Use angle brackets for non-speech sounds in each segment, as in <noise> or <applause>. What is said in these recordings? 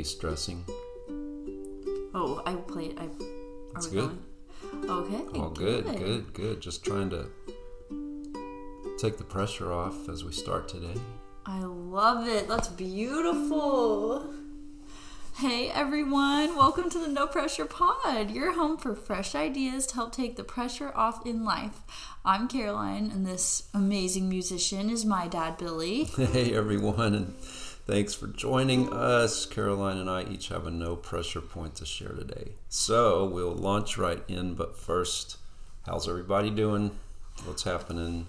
de-stressing. Oh, I played. I. Are That's we good. going? Okay. Oh, good, good, good. Just trying to take the pressure off as we start today. I love it. That's beautiful. Hey everyone, welcome to the No Pressure Pod, your home for fresh ideas to help take the pressure off in life. I'm Caroline, and this amazing musician is my dad, Billy. <laughs> Hey everyone, and thanks for joining us. Caroline and I each have a no pressure point to share today. So we'll launch right in, but first, how's everybody doing? What's happening?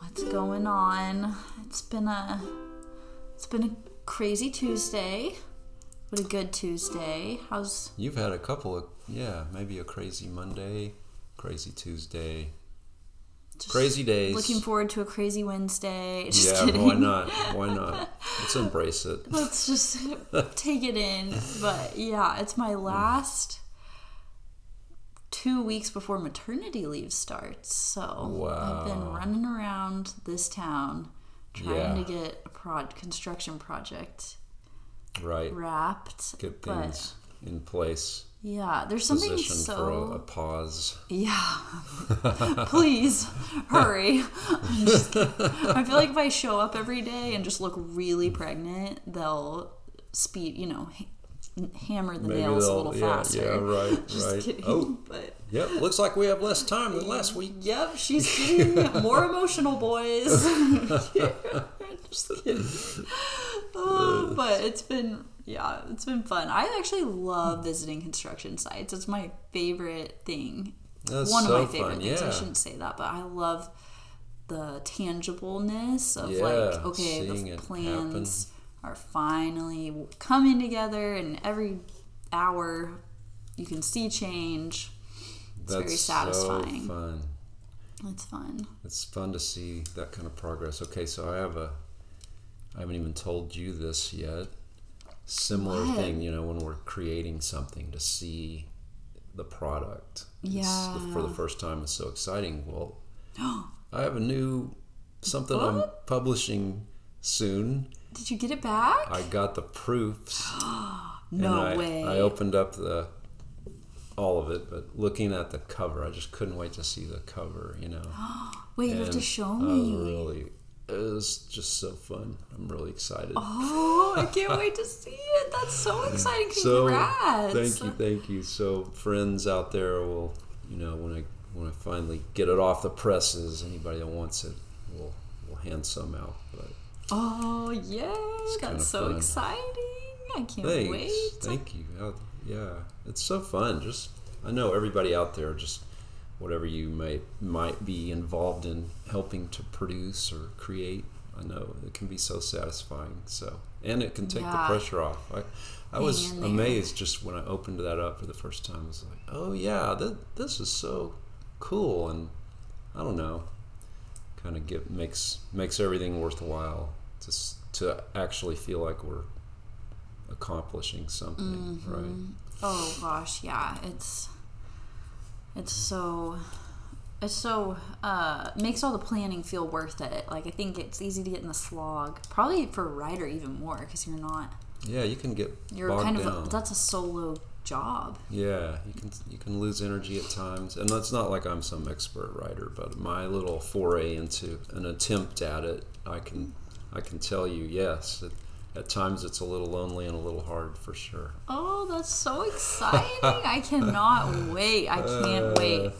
What's going on? It's been a it's been a crazy Tuesday. What a good Tuesday. How's You've had a couple of, yeah, maybe a crazy Monday, crazy Tuesday, just crazy days. looking forward to a crazy Wednesday? <laughs> Just yeah, kidding. why not? <laughs> Why not? Let's embrace it. Let's just take it in. But yeah, it's my mm. last two weeks before maternity leave starts. So I've been running around this town trying Yeah. to get a prod construction project Right. wrapped. Get but things in place. Yeah, there's something so for a, a pause. Yeah. <laughs> Please hurry. I'm just. I feel like if I show up every day and just look really mm. pregnant, they'll speed, you know, hammer the Maybe nails a little yeah, faster. yeah, right, <laughs> Just right. kidding. Oh. But Yep, looks like we have less time than last week. yep, she's <laughs> getting more emotional, boys. just kidding. Oh, but it's been yeah, it's been fun. I actually love visiting construction sites. It's my favorite thing That's one so of my favorite fun. things. I shouldn't say that, but I love the tangibleness of Yeah, like, okay, the plans are finally coming together, and every hour you can see change. It's That's very satisfying. so fun. It's fun. It's fun to see that kind of progress. Okay, so I have a. I haven't even told you this yet. Similar What? thing, you know, when we're creating something to see the product. Yeah. for the first time, it's so exciting. Well, <gasps> I have a new something I'm publishing soon. Did you get it back? I got the proofs. <gasps> no and I, way. I opened up the all of it, but looking at the cover, I just couldn't wait to see the cover. You know, <gasps> Wait, you have to And show I was me. really, it was just so fun. I'm really excited. Oh, I can't <laughs> wait to see it. That's so exciting. so Congrats. thank you, thank you. So friends out there will, you know, when I when I finally get it off the presses, anybody that wants it, will will hand some out. But Oh, yeah, That's so fun. exciting. I can't thanks, wait. thank you. Yeah, it's so fun. Just I know everybody out there just whatever you might might be involved in helping to produce or create. I know it can be so satisfying. So and it can take Yeah. the pressure off. I I was Hang in there. amazed just when I opened that up for the first time. I was like, oh yeah, th- this is so cool, and I don't know, kind of get makes makes everything worthwhile to s- to actually feel like we're accomplishing something, Mm-hmm. right? Oh gosh, yeah. It's it's so it's so uh makes all the planning feel worth it. Like I think it's easy to get in the slog. Probably for a writer even more because you're not Yeah, you can get you're kind of down. a, that's a solo job. Yeah, you can you can lose energy at times, and that's not like I'm some expert writer, but my little foray into an attempt at it, I can I can tell you, yes, it, at times it's a little lonely and a little hard for sure. Oh, that's so exciting! I cannot <laughs> wait. I can't wait.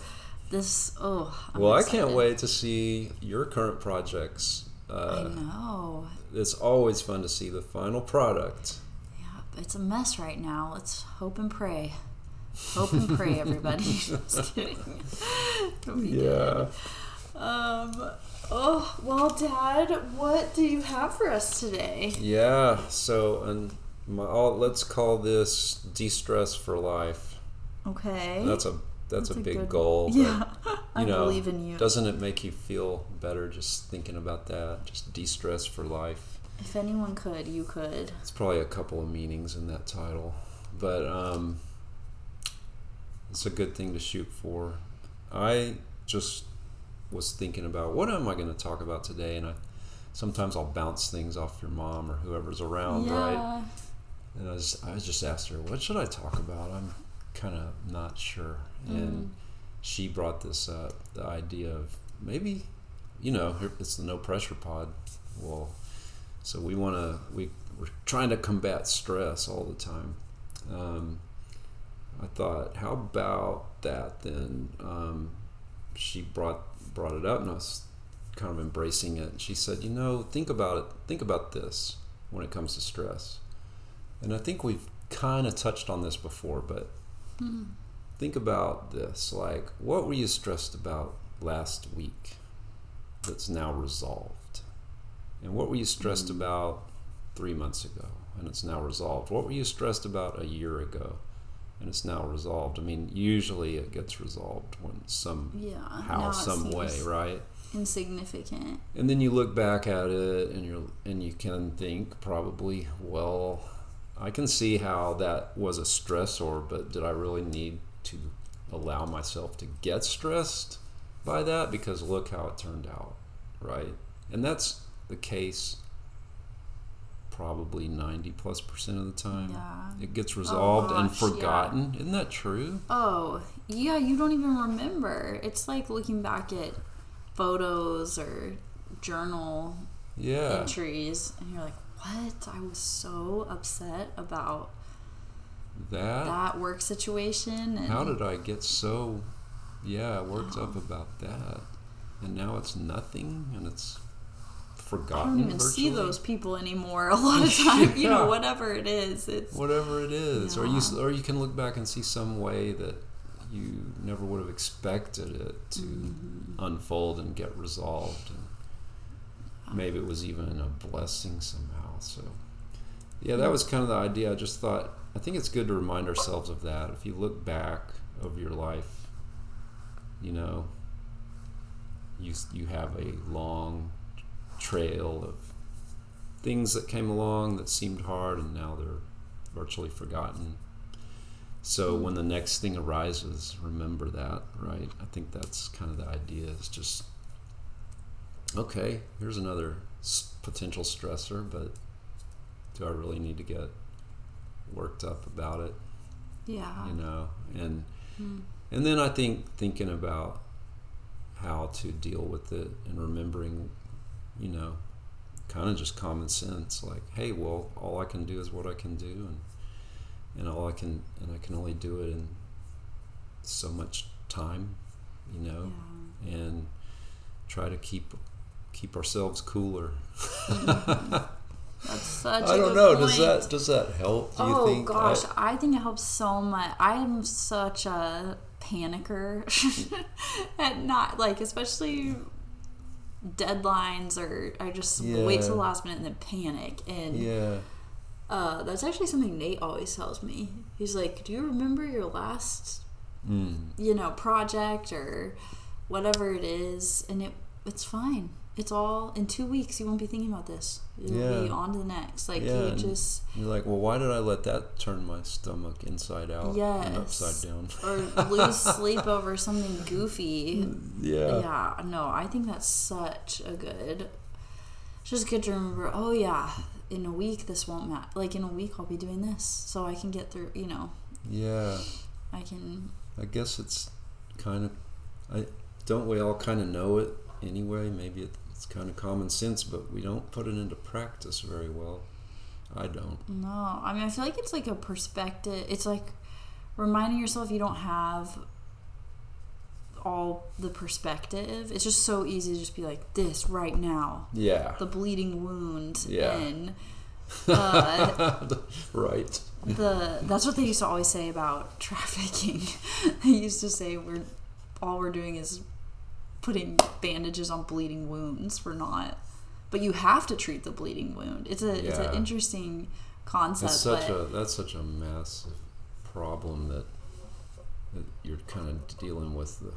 This oh. I'm Uh, well, I can't wait to see your current projects. I Uh, know. it's always fun to see the final product. Yeah, it's a mess right now. Let's hope and pray. Hope and pray, everybody. <laughs> Just kidding. <laughs> Good. Um. Oh well, Dad. What do you have for us today? Yeah. So, and my, I'll, let's call this de-stress for life. Okay. That's a that's, That's a a big good- goal. but, yeah. <laughs> I you know, believe in you. Doesn't it make you feel better just thinking about that? Just de-stress for life. If anyone could, you could. It's probably a couple of meanings in that title, but um, it's a good thing to shoot for. I just was thinking about what am I going to talk about today, and I sometimes I'll bounce things off your mom or whoever's around, right? and I was I just asked her, "What should I talk about?" I'm kind of not sure, and she brought this up, the idea of maybe, you know, it's the no pressure pod. Well, so we want to we we're trying to combat stress all the time. Um, I thought, how about that then? Um, she brought brought it up, and I was kind of embracing it. And she said, you know, think about it. Think about this when it comes to stress. And I think we've kind of touched on this before, but mm-hmm. think about this. Like, what were you stressed about last week that's now resolved? And what were you stressed mm-hmm. about three months ago and it's now resolved? What were you stressed about a year ago and it's now resolved? I mean, usually it gets resolved when some Yeah. how, some way, right? Insignificant. And then you look back at it and you're and you can think probably, well, I can see how that was a stressor, but did I really need to allow myself to get stressed by that? Because look how it turned out, right? And that's the case probably 90 plus percent of the time. Yeah. It gets resolved and gosh, yeah. forgotten. Isn't that true? Oh, yeah, you don't even remember. It's like looking back at photos or journal Yeah. entries and you're like, "What? I was so upset about That that work situation." And How did I get so, yeah, worked up about that? And now it's nothing, and it's I don't even see those people anymore. A lot of <laughs> time, you know, whatever it is, it's Whatever it is, or you, or you can look back and see some way that you never would have expected it to Mm-hmm. unfold and get resolved, and maybe it was even a blessing somehow. So, yeah, that was kind of the idea. I just thought I think it's good to remind ourselves of that. If you look back over your life, you know, you you have a long trail of things that came along that seemed hard and now they're virtually forgotten. So when the next thing arises, remember that, right? I think that's kind of the idea is just okay, here's another potential stressor, but do I really need to get worked up about it? yeah. you know and Hmm. and then i think thinking about how to deal with it and remembering you know kind of just common sense like hey well all i can do is what i can do and and all i can and i can only do it in so much time you know Yeah. and try to keep keep ourselves cooler That's <laughs> such i a don't good know point. does that does that help do you oh think I- gosh, I, think it helps so much. I am such a panicker <laughs> at not like especially deadlines or I just wait Yeah. till the last minute and then panic and yeah uh, that's actually something Nate always tells me. He's like, "Do you remember your last mm. you know project or whatever it is?" And it it's fine. It's all in two weeks. You won't be thinking about this. You'll be on to the next. Like Yeah, you just you're like, well, why did I let that turn my stomach inside out and Yes. upside down? <laughs> or lose sleep over something goofy. <laughs> Yeah. Yeah, no, I think that's such a good. It's just good to remember. Oh yeah, in a week this won't matter. Like in a week I'll be doing this, so I can get through. You know, Yeah. I can. I guess it's kind of, I don't we all kind of know it anyway? Maybe it, it's kind of common sense, but we don't put it into practice very well. I don't. No, I mean I feel like it's like a perspective. It's like reminding yourself you don't have all the perspective. It's just so easy to just be like this right now, Yeah. the bleeding wound, Yeah. and <laughs> uh, right. the that's what they used to always say about <laughs> trafficking. they used to say we're all we're doing is putting bandages on bleeding wounds. We're not, but you have to treat the bleeding wound. It's a it's an interesting concept. It's such but a that's such a massive problem that, that you're kind of dealing with the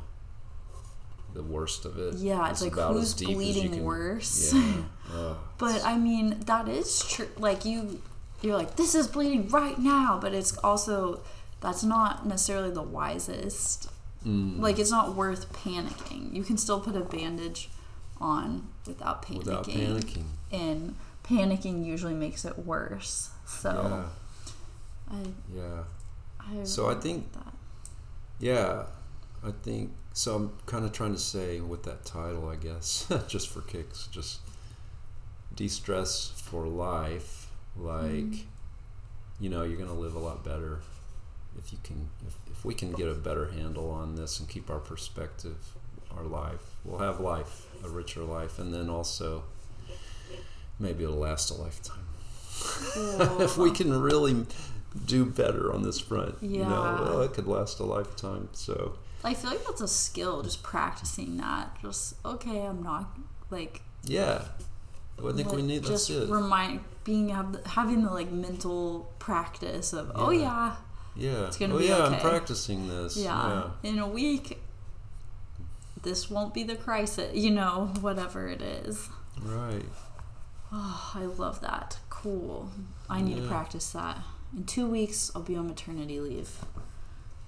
the worst of it. Yeah, it's like, who's deep as you bleeding can- worse? Yeah. <laughs> But I mean that is true. Like you, you're like this is bleeding right now, but it's also that's not necessarily the wisest. Mm. Like it's not worth panicking. You can still put a bandage on without panicking. without panicking. And panicking usually makes it worse. So Yeah. I, Yeah. I So I think- that. Yeah, I think so. I'm kind of trying to say with that title, I guess, <laughs> just for kicks, just de-stress for life. Like, Mhm. you know, you're gonna live a lot better if you can. If, if we can get a better handle on this and keep our perspective, our life, we'll have life, a richer life, and then also maybe it'll last a lifetime. <laughs> if we can really do better on this front, you know, well, it could last a lifetime. So. I feel like that's a skill, just practicing that. Just okay, I'm not like. Yeah, I think we need. Just it. remind being have, having the like mental practice of oh Yeah. Yeah yeah. it's gonna oh be yeah, I'm practicing this. yeah in a week this won't be the crisis you know whatever it is Right. oh I love that cool I need to practice that in two weeks I'll be on maternity leave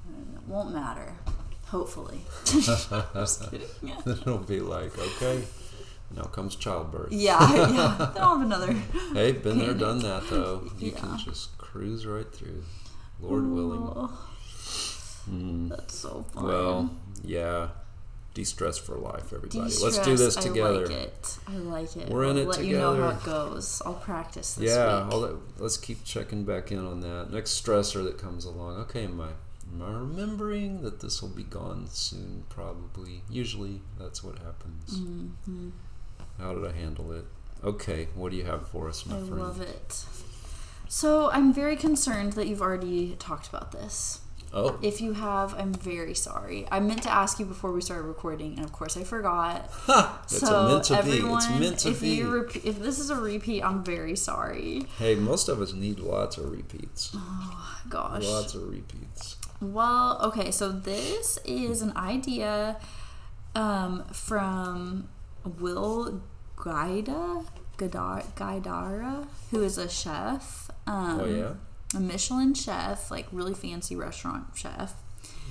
and it won't matter hopefully <laughs> just <laughs> kidding yeah. <laughs> It'll be like okay. Now comes childbirth. Yeah, yeah. Then I'll have another. Hey, been there, done that though. You Yeah. can just cruise right through. Lord willing. Mm. that's so fun. Well, yeah. De-stress for life, everybody. Let's do this together. I like it. I like it. We're in I'll it let you know how it goes. I'll practice this yeah, let, let's keep checking back in on that. Next stressor that comes along. Okay, am I, am I remembering that this will be gone soon? Probably. Usually, that's what happens. Mhm. How did I handle it? Okay, what do you have for us, my I friend? love it. So I'm very concerned that you've already talked about this. Oh, If you have, I'm very sorry. I meant to ask you before we started recording, and of course I forgot. <laughs> Ha! it's so a meant to everyone, be. It's meant to if be. you if this is a repeat, I'm very sorry. hey, most of us need lots of repeats. Oh, gosh. Lots of repeats. Well, okay, so this is an idea um, from Will Guidara, who is a chef. Um, oh yeah. A Michelin chef, like really fancy restaurant chef.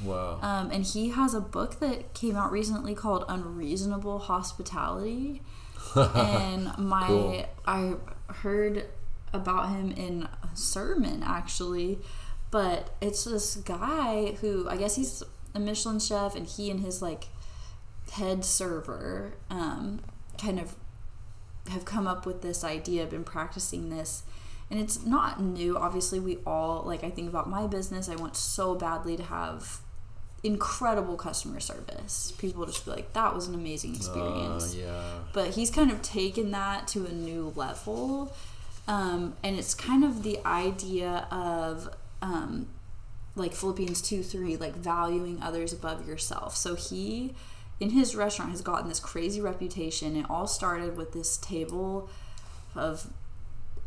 Wow. Um, and he has a book that came out recently called Unreasonable Hospitality. <laughs> and my Cool. I heard about him in a sermon actually, but it's this guy who I guess he's a Michelin chef, and he and his like head server um, kind of have come up with this idea, been practicing this. And it's not new. Obviously, we all like. I think about my business. I want so badly to have incredible customer service. People just be like, "That was an amazing experience." Uh, yeah. but he's kind of taken that to a new level um, and it's kind of the idea of um, like philippians 2 3 like valuing others above yourself so he in his restaurant has gotten this crazy reputation it all started with this table of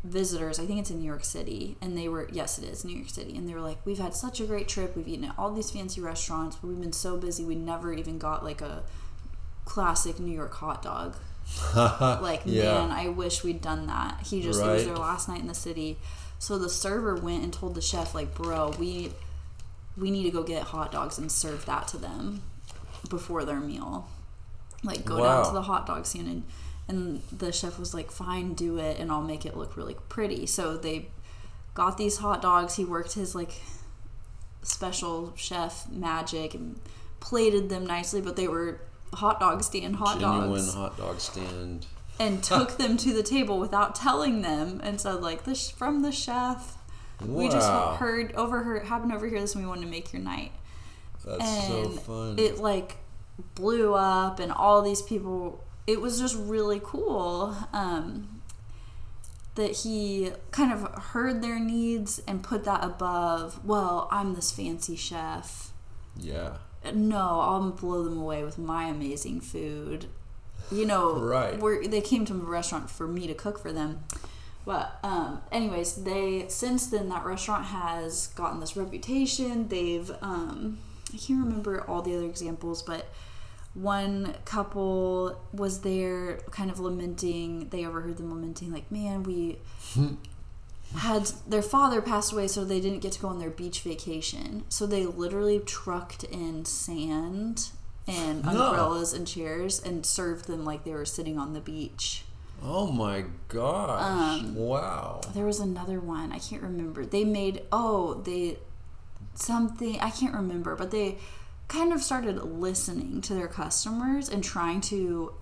visitors i think it's in new york city and they were yes it is new york city and they were like we've had such a great trip. We've eaten at all these fancy restaurants but we've been so busy we never even got like a classic new york hot dog. <laughs> Like Yeah. man i wish we'd done that. He just it was Right. their last night in the city. So the server went and told the chef like bro we we need to go get hot dogs and serve that to them before their meal. Like go down to the hot dog stand and and the chef was like fine do it and i'll make it look really pretty so they got these hot dogs he worked his like special chef magic and plated them nicely but they were hot dog stand hot Genuine dogs hot dog stand. and <laughs> took them to the table without telling them and said like this from the chef we just Wow. heard overheard happened over here this and we wanted to make your night That's so and fun. it like blew up and all these people it was just really cool um, that he kind of heard their needs and put that above well i'm this fancy chef yeah. no i'll blow them away with my amazing food you know Right. we're, they came to a restaurant for me to cook for them but um, anyways they since then that restaurant has gotten this reputation they've um, i can't remember all the other examples but one couple was there kind of lamenting they overheard them lamenting like man we <laughs> had their father passed away so they didn't get to go on their beach vacation so they literally trucked in sand and No. umbrellas and chairs and served them like they were sitting on the beach Oh my gosh! Um, wow. There was another one. I can't remember. They made oh they something I can't remember, but they kind of started listening to their customers and trying to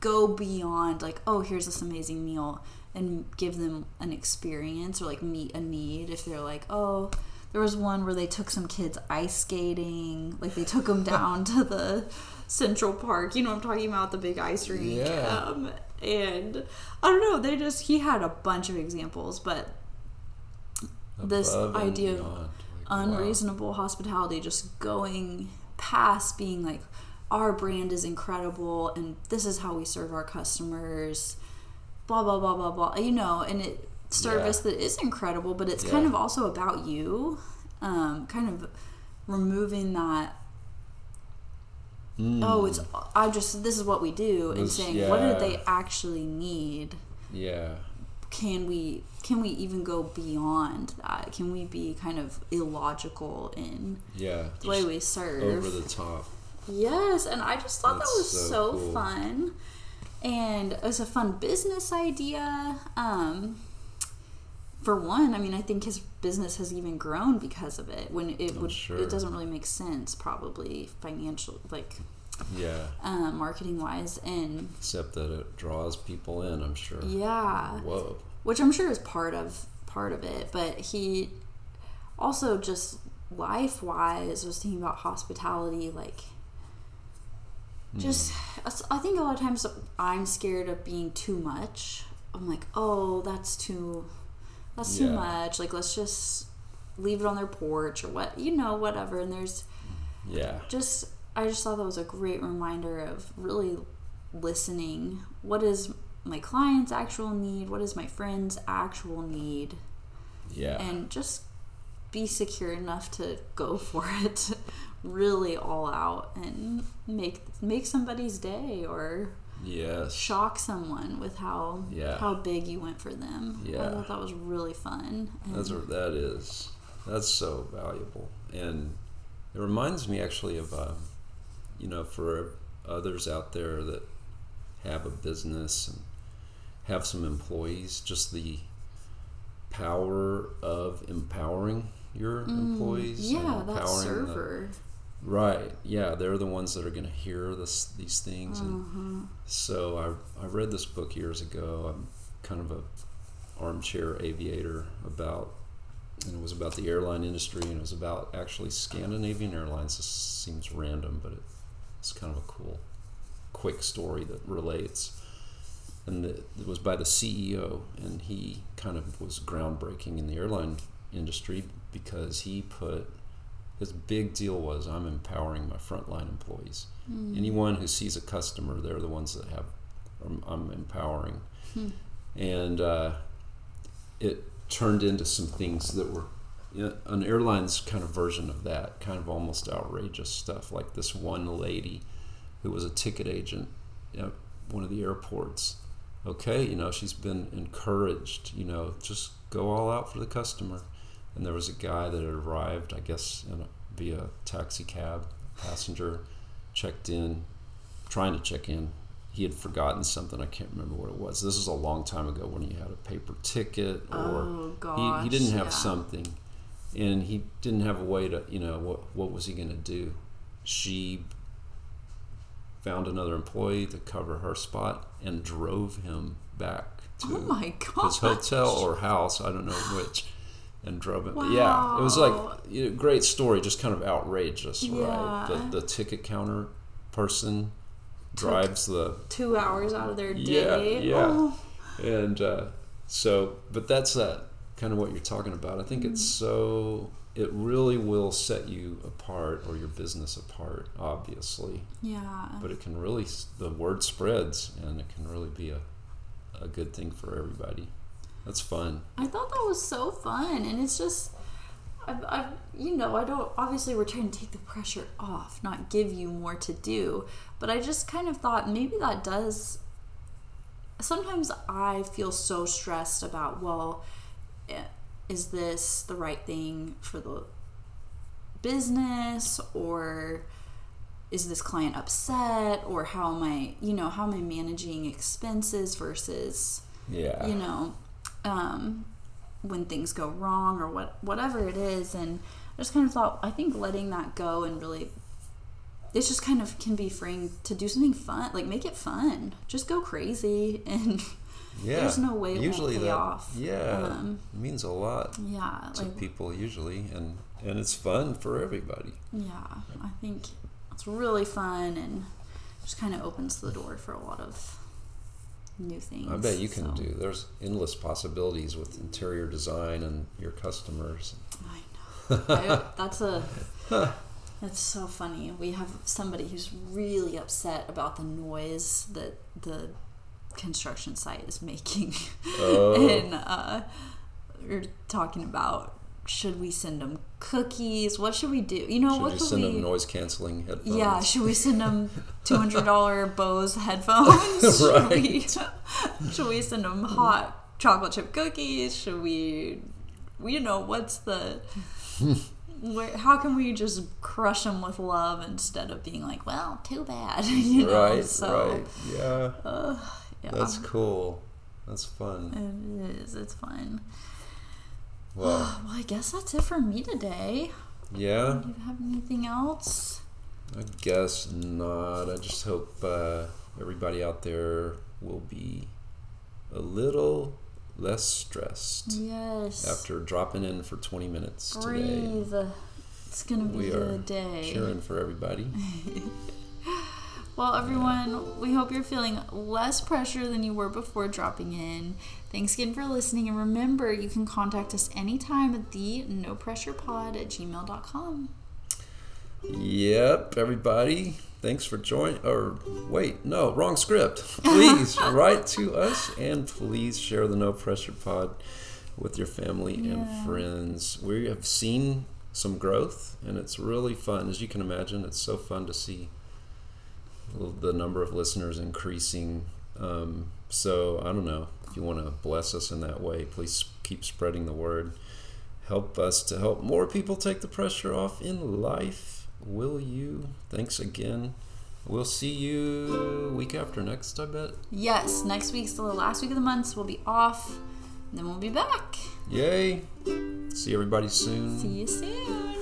go beyond like oh here's this amazing meal and give them an experience or like meet a need. If they're like oh there was one where they took some kids ice skating. Like they took them <laughs> down to the central park. You know what i'm talking about? The big ice rink. Yeah. um, and i don't know. They just he had a bunch of examples but this Above and idea of Like, wow. unreasonable hospitality just going past being like our brand is incredible and this is how we serve our customers blah blah blah blah blah you know and it service that is incredible but it's kind of also about you um, kind of removing that Mm, oh it's i just this is what we do and This- saying what do they actually need? Yeah. Can we can we even go beyond that can we be kind of illogical in Yeah. the way we serve over the top. yes and i just thought That's that was so so, cool. fun and it was a fun business idea um for one i mean i think his business has even grown because of it when it I'm would sure. it doesn't really make sense probably financial like Yeah. um, marketing wise and Except that it draws people in. I'm sure. yeah Whoa. which I'm sure is part of part of it. But he also just life wise was thinking about hospitality, like just I think a lot of times I'm scared of being too much. I'm like, oh, that's too that's too much. Like let's just leave it on their porch or what you know, whatever. And there's Yeah. just I just thought that was a great reminder of really listening. What is my client's actual need? What is my friend's actual need? Yeah. And just be secure enough to go <laughs> for it, really all out, and make make somebody's day or yes. shock someone with how Yeah. how big you went for them. Yeah. I thought that was really fun. That's And- what that is. That's so valuable, and it reminds me actually of, uh, you know, for others out there that have a business and have some employees, just the power of empowering your employees. and Mm, yeah, that empowering the- Right. Yeah, they're the ones that are going to hear this these things. And Mm-hmm. so I I read this book years ago. I'm kind of a armchair aviator about, and it was about the airline industry, and it was about actually Scandinavian Airlines. This seems random, but it, it's kind of a cool, quick story that relates. And the, it was by the CEO, and he kind of was groundbreaking in the airline industry because he put his big deal was I'm empowering my frontline employees. Hmm. Anyone who sees a customer, they're the ones that have I'm, I'm empowering, hmm. and uh, it turned into some things that were an airline's kind of version of that, kind of almost outrageous stuff. Like this one lady who was a ticket agent at one of the airports. Okay, you know she's been encouraged. You know, just go all out for the customer. And there was a guy that had arrived, I guess, in a, via taxi cab passenger, checked in, trying to check in. He had forgotten something. I can't remember what it was. This is a long time ago when you had a paper ticket or Oh, he, he didn't have yeah. something and he didn't have a way to you know what what was he going to do she found another employee to cover her spot and drove him back to Oh his hotel or house i don't know which and drove him yeah it was like Wow. you know, great story just kind of outrageous right the, the ticket counter person drives the Two hours out of their Yeah, day. yeah. Oh. and uh, so but that's that kind of what you're talking about i think it's Mm. so it really will set you apart or your business apart obviously Yeah. but it can really the word spreads and it can really be a, a good thing for everybody that's fun I thought that was so fun, and it's just, I, I, you know, I don't. Obviously, we're trying to take the pressure off, not give you more to do. But I just kind of thought maybe that does. Sometimes I feel so stressed about, well, is this the right thing for the business or is this client upset or how am I, you know, how am I managing expenses versus, Yeah. you know, um, when things go wrong or what whatever it is and I just kind of thought I think letting that go and really it's just kind of can be freeing to do something fun like make it fun just go crazy <laughs> and yeah. there's no way it won't usually pay that, off. Yeah. Um, it means a lot yeah to like people usually, and and it's fun for everybody. yeah I think it's really fun and just kind of opens the door for a lot of new things I bet you can so. do. There's endless possibilities with interior design and your customers. I know. <laughs> I, that's a. That's so funny. We have somebody who's really upset about the noise that the construction site is making, Oh. <laughs> and uh, we're talking about should we send them cookies? What should we do? You know Should what you could send we? them noise canceling headphones? yeah, should we send them <laughs> two hundred dollar Bose <laughs> headphones? Should we? Should we send them hot chocolate chip cookies? Should we? We don't know what's the. Where, how can we just crush them with love instead of being like, well, too bad, you know? right, so, right. Yeah. Yeah, That's cool. That's fun. it is. It's fun. <sighs> Well, Well, I guess that's it for me today. yeah. Do you have anything else? I guess not. I just hope uh, everybody out there will be a little less stressed Yes. after dropping in for 20 minutes today. Breathe. It's gonna be We a are day. Cheering for everybody. <laughs> Well, everyone, we hope you're feeling less pressure than you were before dropping in. Thanks again for listening. And remember, you can contact us anytime at the no pressure pod at gmail.com. Yep, everybody. Thanks for joining. Or wait, no, wrong script. Please <laughs> write to us and please share the No Pressure Pod with your family Yeah. and friends. We have seen some growth and it's really fun. As you can imagine, it's so fun to see the number of listeners increasing. Um, so I don't know if you want to bless us in that way. Please keep spreading the word. Help us to help more people take the pressure off in life. Will you? Thanks again. We'll see you week after next, I bet. Yes, next week's the last week of the month, so we'll be off. And then we'll be back. Yay! See everybody soon. See you soon.